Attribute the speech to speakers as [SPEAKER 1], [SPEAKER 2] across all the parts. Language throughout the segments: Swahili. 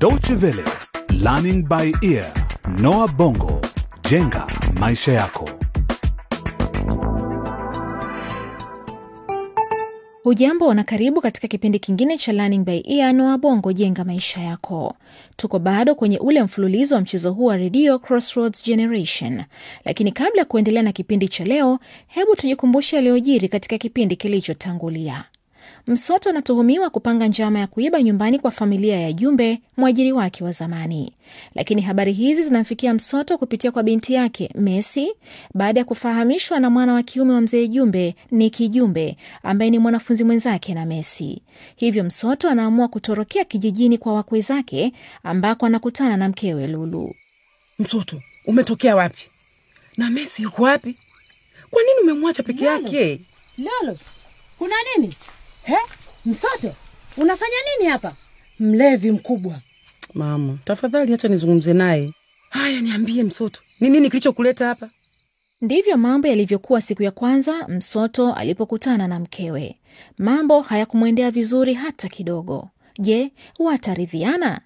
[SPEAKER 1] Deutsche Welle, Learning by Ear, Noah Bongo, jenga maisha yako.
[SPEAKER 2] Hujambo na karibu katika kipindi kingine cha Learning by Ear Noah Bongo, jenga maisha yako. Tuko bado kwenye ule mfululizo wa mchezo huu wa redio Crossroads Generation, lakini kabla ya kuendelea na kipindi cha leo, hebu tujikumbushe yaliyojiri katika kipindi kilichotangulia. Msoto anatuhumiwa kupanga njama ya kuiba nyumbani kwa familia ya Jumbe, mwajiri wake wa zamani. Lakini habari hizi zinamfikia Msoto kupitia kwa binti yake Messi baada ya kufahamishwa na mwana wa kiume wa mzee Jumbe, Niki Jumbe, ambaye ni mwanafunzi mwenzake na Messi. Hivyo Msoto anaamua kutorokea kijijini kwa wakwe zake ambako anakutana na mkewe Lulu.
[SPEAKER 3] Msoto, umetokea wapi? Na Messi yuko wapi? Kwa nini umemwacha peke yake?
[SPEAKER 4] Lolo, kuna nini? He? Msoto, unafanya nini hapa? Mlevi mkubwa.
[SPEAKER 3] Mama, tafadhali acha nizungumze naye. Haya, niambie Msoto, ni nini kilichokuleta hapa?
[SPEAKER 2] Ndivyo mambo yalivyokuwa siku ya kwanza Msoto alipokutana na mkewe. Mambo hayakumwendea vizuri hata kidogo. Je, wataridhiana?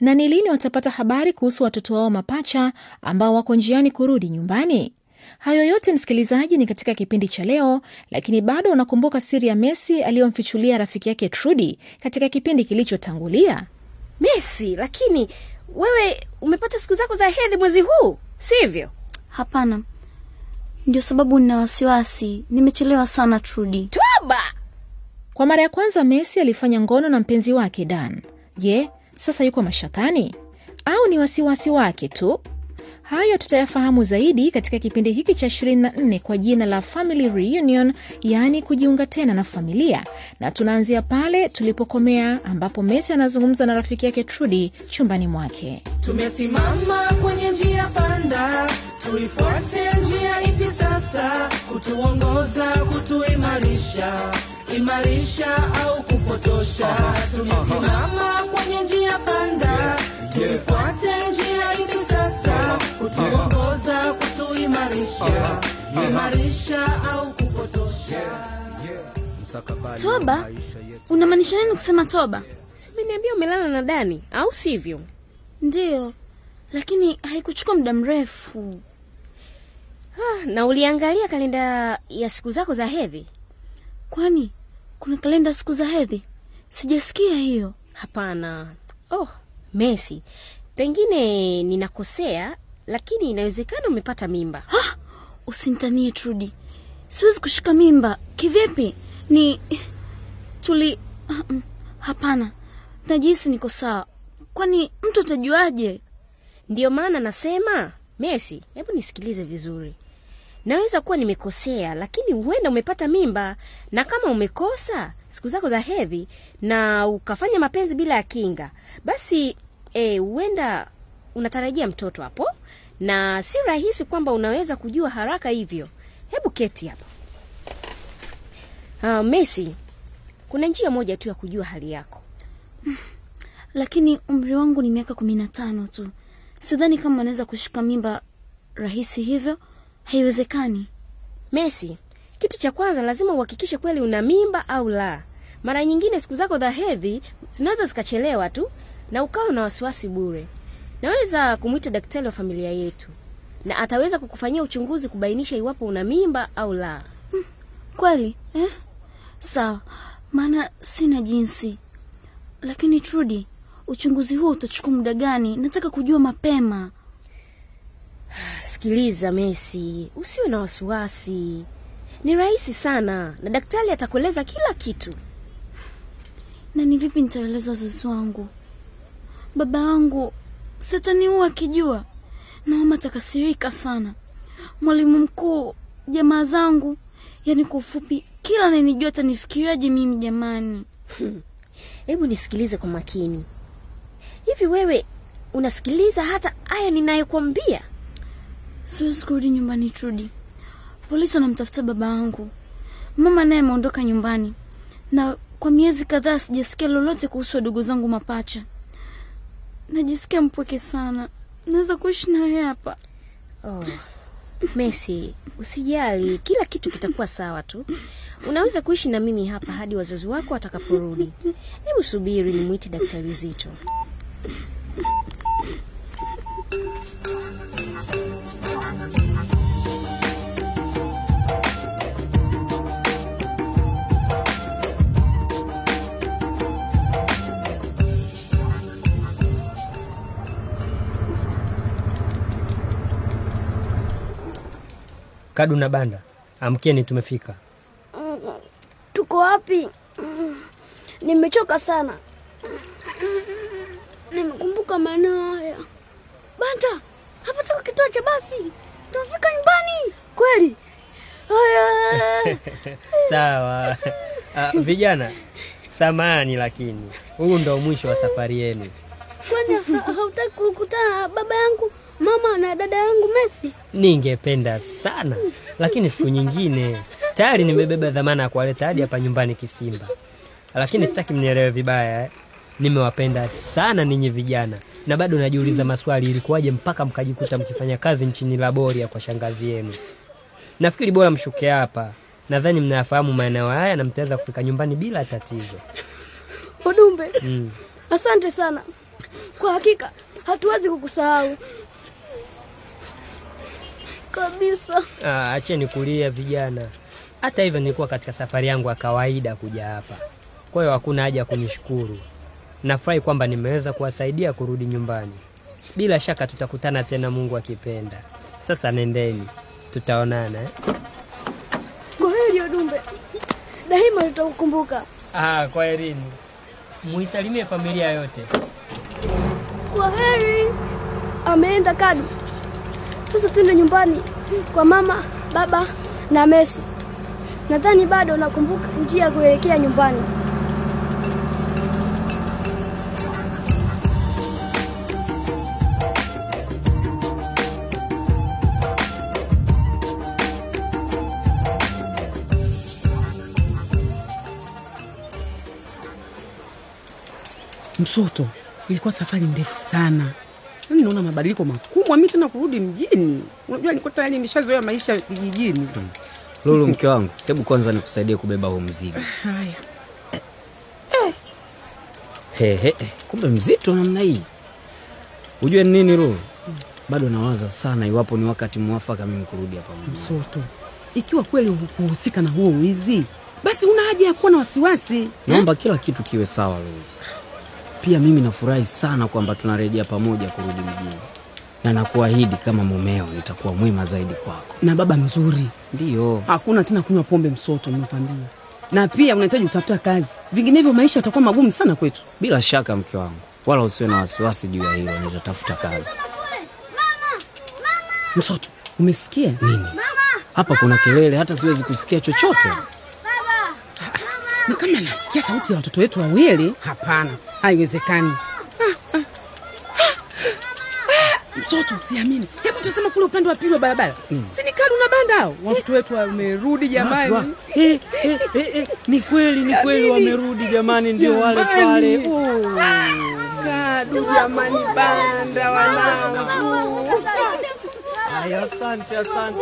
[SPEAKER 2] Na ni lini watapata habari kuhusu watoto wao mapacha ambao wako njiani kurudi nyumbani? Hayo yote msikilizaji, ni katika kipindi cha leo, lakini bado unakumbuka siri ya Messi aliyomfichulia rafiki yake Trudi katika kipindi kilichotangulia?
[SPEAKER 5] Messi, lakini wewe umepata siku zako za hedhi mwezi huu, sivyo?
[SPEAKER 6] Hapana, ndio sababu nina wasiwasi. Nimechelewa sana Trudi.
[SPEAKER 5] Toba!
[SPEAKER 2] Kwa mara ya kwanza Messi alifanya ngono na mpenzi wake Dan. Je, sasa yuko mashakani au ni wasiwasi wake tu? Hayo tutayafahamu zaidi katika kipindi hiki cha 24 kwa jina la Family Reunion, yaani kujiunga tena na familia, na tunaanzia pale tulipokomea, ambapo Messi anazungumza na rafiki yake Trudi chumbani mwake.
[SPEAKER 7] Tumesimama kwenye njia panda, tuifuate njia ipi sasa? Kutuongoza, kutuimarisha, imarisha au kupotosha? Tumesimama kwenye njia panda, tuifuate
[SPEAKER 6] Toba, unamaanisha nini kusema toba?
[SPEAKER 5] Si umeniambia umelala na Dani, au sivyo?
[SPEAKER 6] Ndiyo, lakini haikuchukua muda mrefu.
[SPEAKER 5] Ha, na uliangalia kalenda ya siku zako za hedhi?
[SPEAKER 6] Kwani kuna kalenda siku za hedhi? Sijasikia hiyo.
[SPEAKER 5] Hapana. Oh, Messi, pengine ninakosea, lakini inawezekana umepata mimba.
[SPEAKER 6] Ha! Usinitanie Trudi, siwezi kushika mimba. Kivipi? Ni tuli. Hapana, najihisi niko sawa. Kwani mtu atajuaje?
[SPEAKER 5] Ndiyo maana nasema Messi, hebu nisikilize vizuri. Naweza kuwa nimekosea, lakini huenda umepata mimba, na kama umekosa siku zako za hedhi na ukafanya mapenzi bila ya kinga, basi huenda huenda unatarajia mtoto hapo, na si rahisi kwamba unaweza kujua haraka hivyo. Hebu keti hapa. Uh, Messi, kuna njia moja tu ya kujua hali yako.
[SPEAKER 6] Lakini umri wangu ni miaka kumi na tano tu. Sidhani kama anaweza kushika mimba rahisi hivyo. Haiwezekani.
[SPEAKER 5] Messi, kitu cha kwanza lazima uhakikishe kweli una mimba au la. Mara nyingine siku zako za hedhi zinaweza zikachelewa tu na ukawa na wasiwasi bure. Naweza kumwita daktari wa familia yetu na ataweza kukufanyia uchunguzi kubainisha iwapo una mimba au la.
[SPEAKER 6] Kweli eh? Sawa, maana sina jinsi. Lakini Trudi, uchunguzi huo utachukua muda gani? Nataka kujua mapema.
[SPEAKER 5] Sikiliza Messi, usiwe na wasiwasi. Ni rahisi sana na daktari atakueleza kila kitu.
[SPEAKER 6] Na ni vipi nitaeleza wazazi wangu? Baba wangu sataniua akijua, Naoma takasirika sana. Mwalimu mkuu, jamaa zangu, yaani kwa ufupi, kila ananijua atanifikiriaje mimi jamani?
[SPEAKER 5] Hebu nisikilize kwa makini. Hivi wewe unasikiliza hata haya ninayokwambia?
[SPEAKER 6] Siwezi kurudi nyumbani Trudi. Polisi wanamtafuta baba yangu. Mama naye ameondoka nyumbani, na kwa miezi kadhaa sijasikia lolote kuhusu wadogo zangu mapacha. Najisikia mpweke sana. Naweza kuishi nawe hapa?
[SPEAKER 5] Oh, Messi, usijali, kila kitu kitakuwa sawa tu. Unaweza kuishi na mimi hapa hadi wazazi wako watakaporudi. Hebu subiri nimwite Daktari Zito.
[SPEAKER 8] Kadu na Banda, amkeni, tumefika.
[SPEAKER 9] Tuko wapi? Nimechoka sana. Nimekumbuka maeneo haya. Banta, hapa tuko kituo cha basi. Tunafika nyumbani. Kweli? Haya.
[SPEAKER 8] Sawa. Ah, vijana, samani, lakini huu ndo mwisho wa safari yenu.
[SPEAKER 9] Kwani hautaki kukutana na baba yangu, mama na dada yangu Messi?
[SPEAKER 8] Ningependa sana, lakini siku nyingine. Tayari nimebeba dhamana ya kuwaleta hadi hapa nyumbani Kisimba, lakini sitaki mnielewe vibaya eh. Nimewapenda sana ninyi vijana, na bado najiuliza maswali, ilikuwaje mpaka mkajikuta mkifanya kazi nchini Laboria kwa shangazi yenu? Nafikiri bora mshuke hapa, nadhani mnayafahamu maeneo haya na mtaweza kufika nyumbani bila tatizo.
[SPEAKER 9] Udumbe,
[SPEAKER 8] Mm.
[SPEAKER 9] asante sana. Kwa hakika hatuwezi kukusahau kabisa.
[SPEAKER 8] Ah, acheni kulia vijana. Hata hivyo nilikuwa katika safari yangu ya kawaida kuja hapa, kwa hiyo hakuna haja ya kunishukuru. Nafurahi kwamba nimeweza kuwasaidia kurudi nyumbani. Bila shaka tutakutana tena, Mungu akipenda. Sasa nendeni, tutaonana eh?
[SPEAKER 9] Kwa heri Udumbe, daima tutakukumbuka.
[SPEAKER 8] Ah, kwa herini, muisalimie familia yote.
[SPEAKER 9] Kwa heri. Ameenda Kadu. Sasa tuende nyumbani kwa mama, baba na Messi. Nadhani bado nakumbuka njia ya kuelekea nyumbani.
[SPEAKER 3] Msoto, ilikuwa safari ndefu sana. Yaani naona mabadiliko makubwa, mi tena kurudi mjini. Unajua niko tayari nimeshazoea maisha vijijini. Hmm.
[SPEAKER 10] Lulu, mke wangu, hebu kwanza nikusaidie kubeba huo mzigo.
[SPEAKER 3] Haya,
[SPEAKER 10] Hehe, kumbe mzito namna hii. Ujue ni nini Lulu, bado nawaza sana iwapo ni wakati mwafaka mimi kurudi hapa mjini.
[SPEAKER 3] Msoto, ikiwa kweli hukuhusika na huo wizi, basi una haja ya kuwa na wasiwasi.
[SPEAKER 10] Naomba kila kitu kiwe sawa Lulu. Pia mimi nafurahi sana kwamba tunarejea pamoja kurudi mjini, na nakuahidi kama mumeo nitakuwa mwema zaidi kwako.
[SPEAKER 3] na baba mzuri.
[SPEAKER 10] Ndiyo,
[SPEAKER 3] Hakuna tena kunywa pombe, Msoto, nimekwambia. Na pia unahitaji utafuta kazi, vinginevyo maisha yatakuwa magumu sana kwetu.
[SPEAKER 10] bila shaka mke wangu, wala usiwe na wasiwasi juu ya hilo, nitatafuta kazi.
[SPEAKER 3] Msoto, umesikia
[SPEAKER 10] Nini? Hapa kuna kelele, hata siwezi kusikia chochote.
[SPEAKER 3] ni kama nasikia sauti ya watoto wetu wawili. Hapana, haiwezekani. Ah, ah, ah, ah. Msoto, siamini. Hebu tasema kule upande wa pili wa barabara, si ni Kadu na Banda hao? Watoto wetu wamerudi jamani.
[SPEAKER 10] Eh, eh, eh, eh, ni kweli, ni kweli wamerudi jamani, ndio wale pale. Oh.
[SPEAKER 3] Kadu jamani, Banda wanangu.
[SPEAKER 10] Asante, asante.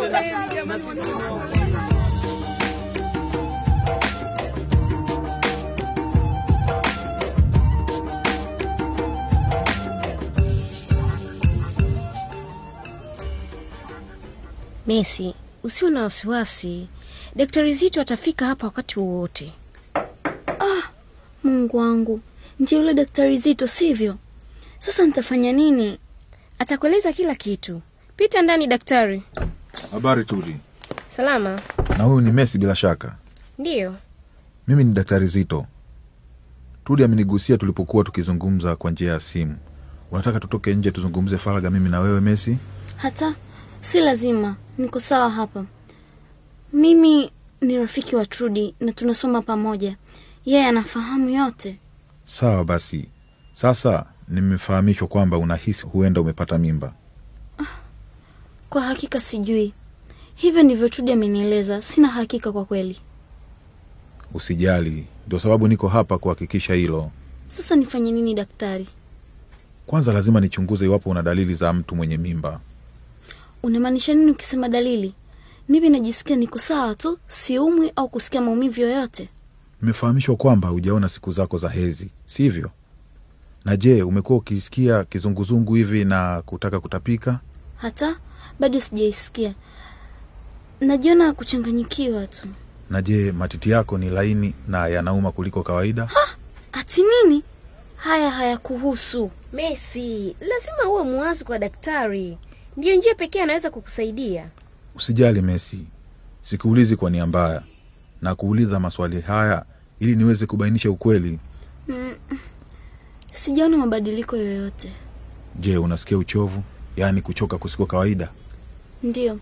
[SPEAKER 5] Messi, usiwe na wasiwasi. Daktari Zito atafika hapa wakati wowote.
[SPEAKER 6] Ah, Mungu wangu, ndiye yule daktari Zito, sivyo? Sasa nitafanya nini?
[SPEAKER 5] Atakueleza kila kitu. Pita ndani daktari.
[SPEAKER 11] Habari Tudi,
[SPEAKER 5] Salama.
[SPEAKER 11] na huyu ni Messi bila shaka.
[SPEAKER 5] Ndiyo.
[SPEAKER 11] Mimi ni daktari Zito. Tudi amenigusia tulipokuwa tukizungumza kwa njia ya simu. Unataka tutoke nje tuzungumze faragha, mimi na wewe Messi?
[SPEAKER 6] Hata si lazima, niko sawa hapa. Mimi ni rafiki wa Trudi na tunasoma pamoja. Yeye anafahamu yote.
[SPEAKER 11] Sawa basi. Sasa nimefahamishwa kwamba unahisi huenda umepata mimba.
[SPEAKER 6] Kwa hakika sijui, hivyo ndivyo Trudi amenieleza. Sina hakika kwa kweli.
[SPEAKER 11] Usijali, ndio sababu niko hapa kuhakikisha hilo.
[SPEAKER 6] Sasa nifanye nini daktari?
[SPEAKER 11] Kwanza lazima nichunguze iwapo una dalili za mtu mwenye mimba.
[SPEAKER 6] Unamaanisha nini ukisema dalili? Mimi najisikia niko sawa tu, siumwi au kusikia maumivu yoyote.
[SPEAKER 11] Nimefahamishwa kwamba hujaona siku zako za hezi, sivyo? Na je, umekuwa ukisikia kizunguzungu hivi na kutaka kutapika?
[SPEAKER 6] Hata bado sijaisikia, najiona kuchanganyikiwa tu.
[SPEAKER 11] Na je, matiti yako ni laini na yanauma kuliko kawaida?
[SPEAKER 6] Ati nini? Haya hayakuhusu.
[SPEAKER 5] mesi lazima uwe mwazi kwa daktari. Ndiyo njia pekee anaweza kukusaidia.
[SPEAKER 11] Usijali Messi, sikuulizi kwa nia mbaya, na kuuliza maswali haya ili niweze kubainisha ukweli.
[SPEAKER 6] Mm, sijaona mabadiliko yoyote.
[SPEAKER 11] Je, unasikia uchovu, yaani kuchoka kusiko kawaida?
[SPEAKER 6] Ndiyo,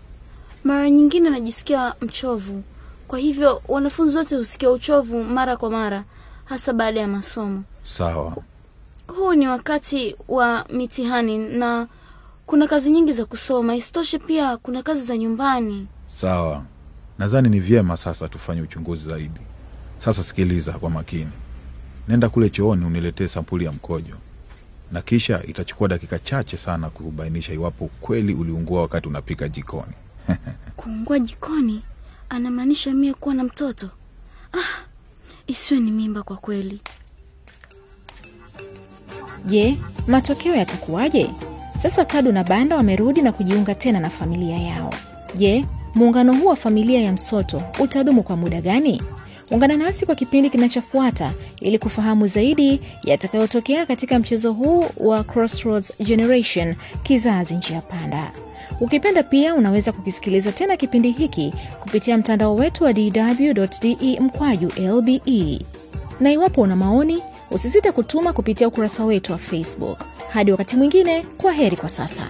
[SPEAKER 6] mara nyingine najisikia mchovu. Kwa hivyo wanafunzi wote husikia uchovu mara kwa mara, hasa baada ya masomo.
[SPEAKER 11] Sawa,
[SPEAKER 6] Huu ni wakati wa mitihani na kuna kazi nyingi za kusoma. Isitoshe pia kuna kazi za nyumbani.
[SPEAKER 11] sawa. Nadhani ni vyema sasa tufanye uchunguzi zaidi. Sasa sikiliza kwa makini, nenda kule chooni uniletee sampuli ya mkojo, na kisha itachukua dakika chache sana kubainisha iwapo kweli uliungua wakati unapika jikoni.
[SPEAKER 6] Kuungua jikoni anamaanisha mie kuwa na mtoto? Ah, isiwe ni mimba kwa kweli.
[SPEAKER 2] Je, matokeo yatakuwaje? Sasa Kadu na Banda wamerudi na kujiunga tena na familia yao. Je, muungano huu wa familia ya Msoto utadumu kwa muda gani? Ungana nasi kwa kipindi kinachofuata ili kufahamu zaidi yatakayotokea katika mchezo huu wa Crossroads Generation, kizazi njia panda. Ukipenda pia unaweza kukisikiliza tena kipindi hiki kupitia mtandao wetu wa dw.de mkwaju lbe na iwapo una maoni usisite kutuma kupitia ukurasa wetu wa Facebook. Hadi wakati mwingine, kwa heri kwa sasa.